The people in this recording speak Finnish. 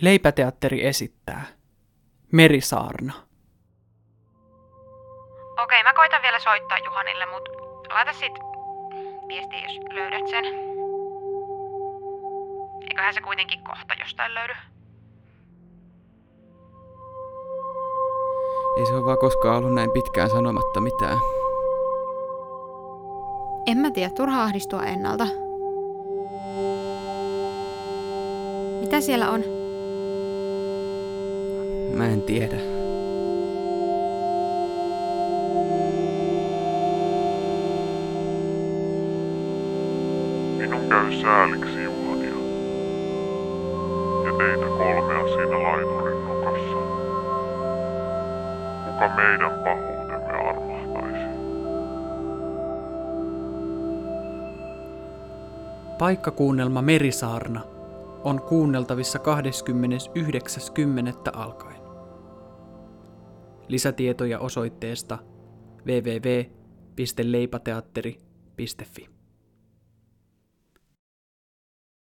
Leipäteatteri esittää Merisaarna. Okei, mä koitan vielä soittaa Juhanille, mut laita sit viesti, jos löydät sen. Eiköhän se kuitenkin kohta jostain löydy. Ei se ole vaan koskaan ollut näin pitkään sanomatta mitään. En mä tiedä, turha ahdistua ennalta. Mitä siellä on? Mä en tiedä. Minun käy sääliksi Juhania ja teitä kolmea siinä lainurin nokassa. Kuka meidän pahuutemme armahtaisi? Paikkakuunnelma Merisaarna on kuunneltavissa 29.10. alkaen. Lisätietoja osoitteesta www.leipateatteri.fi.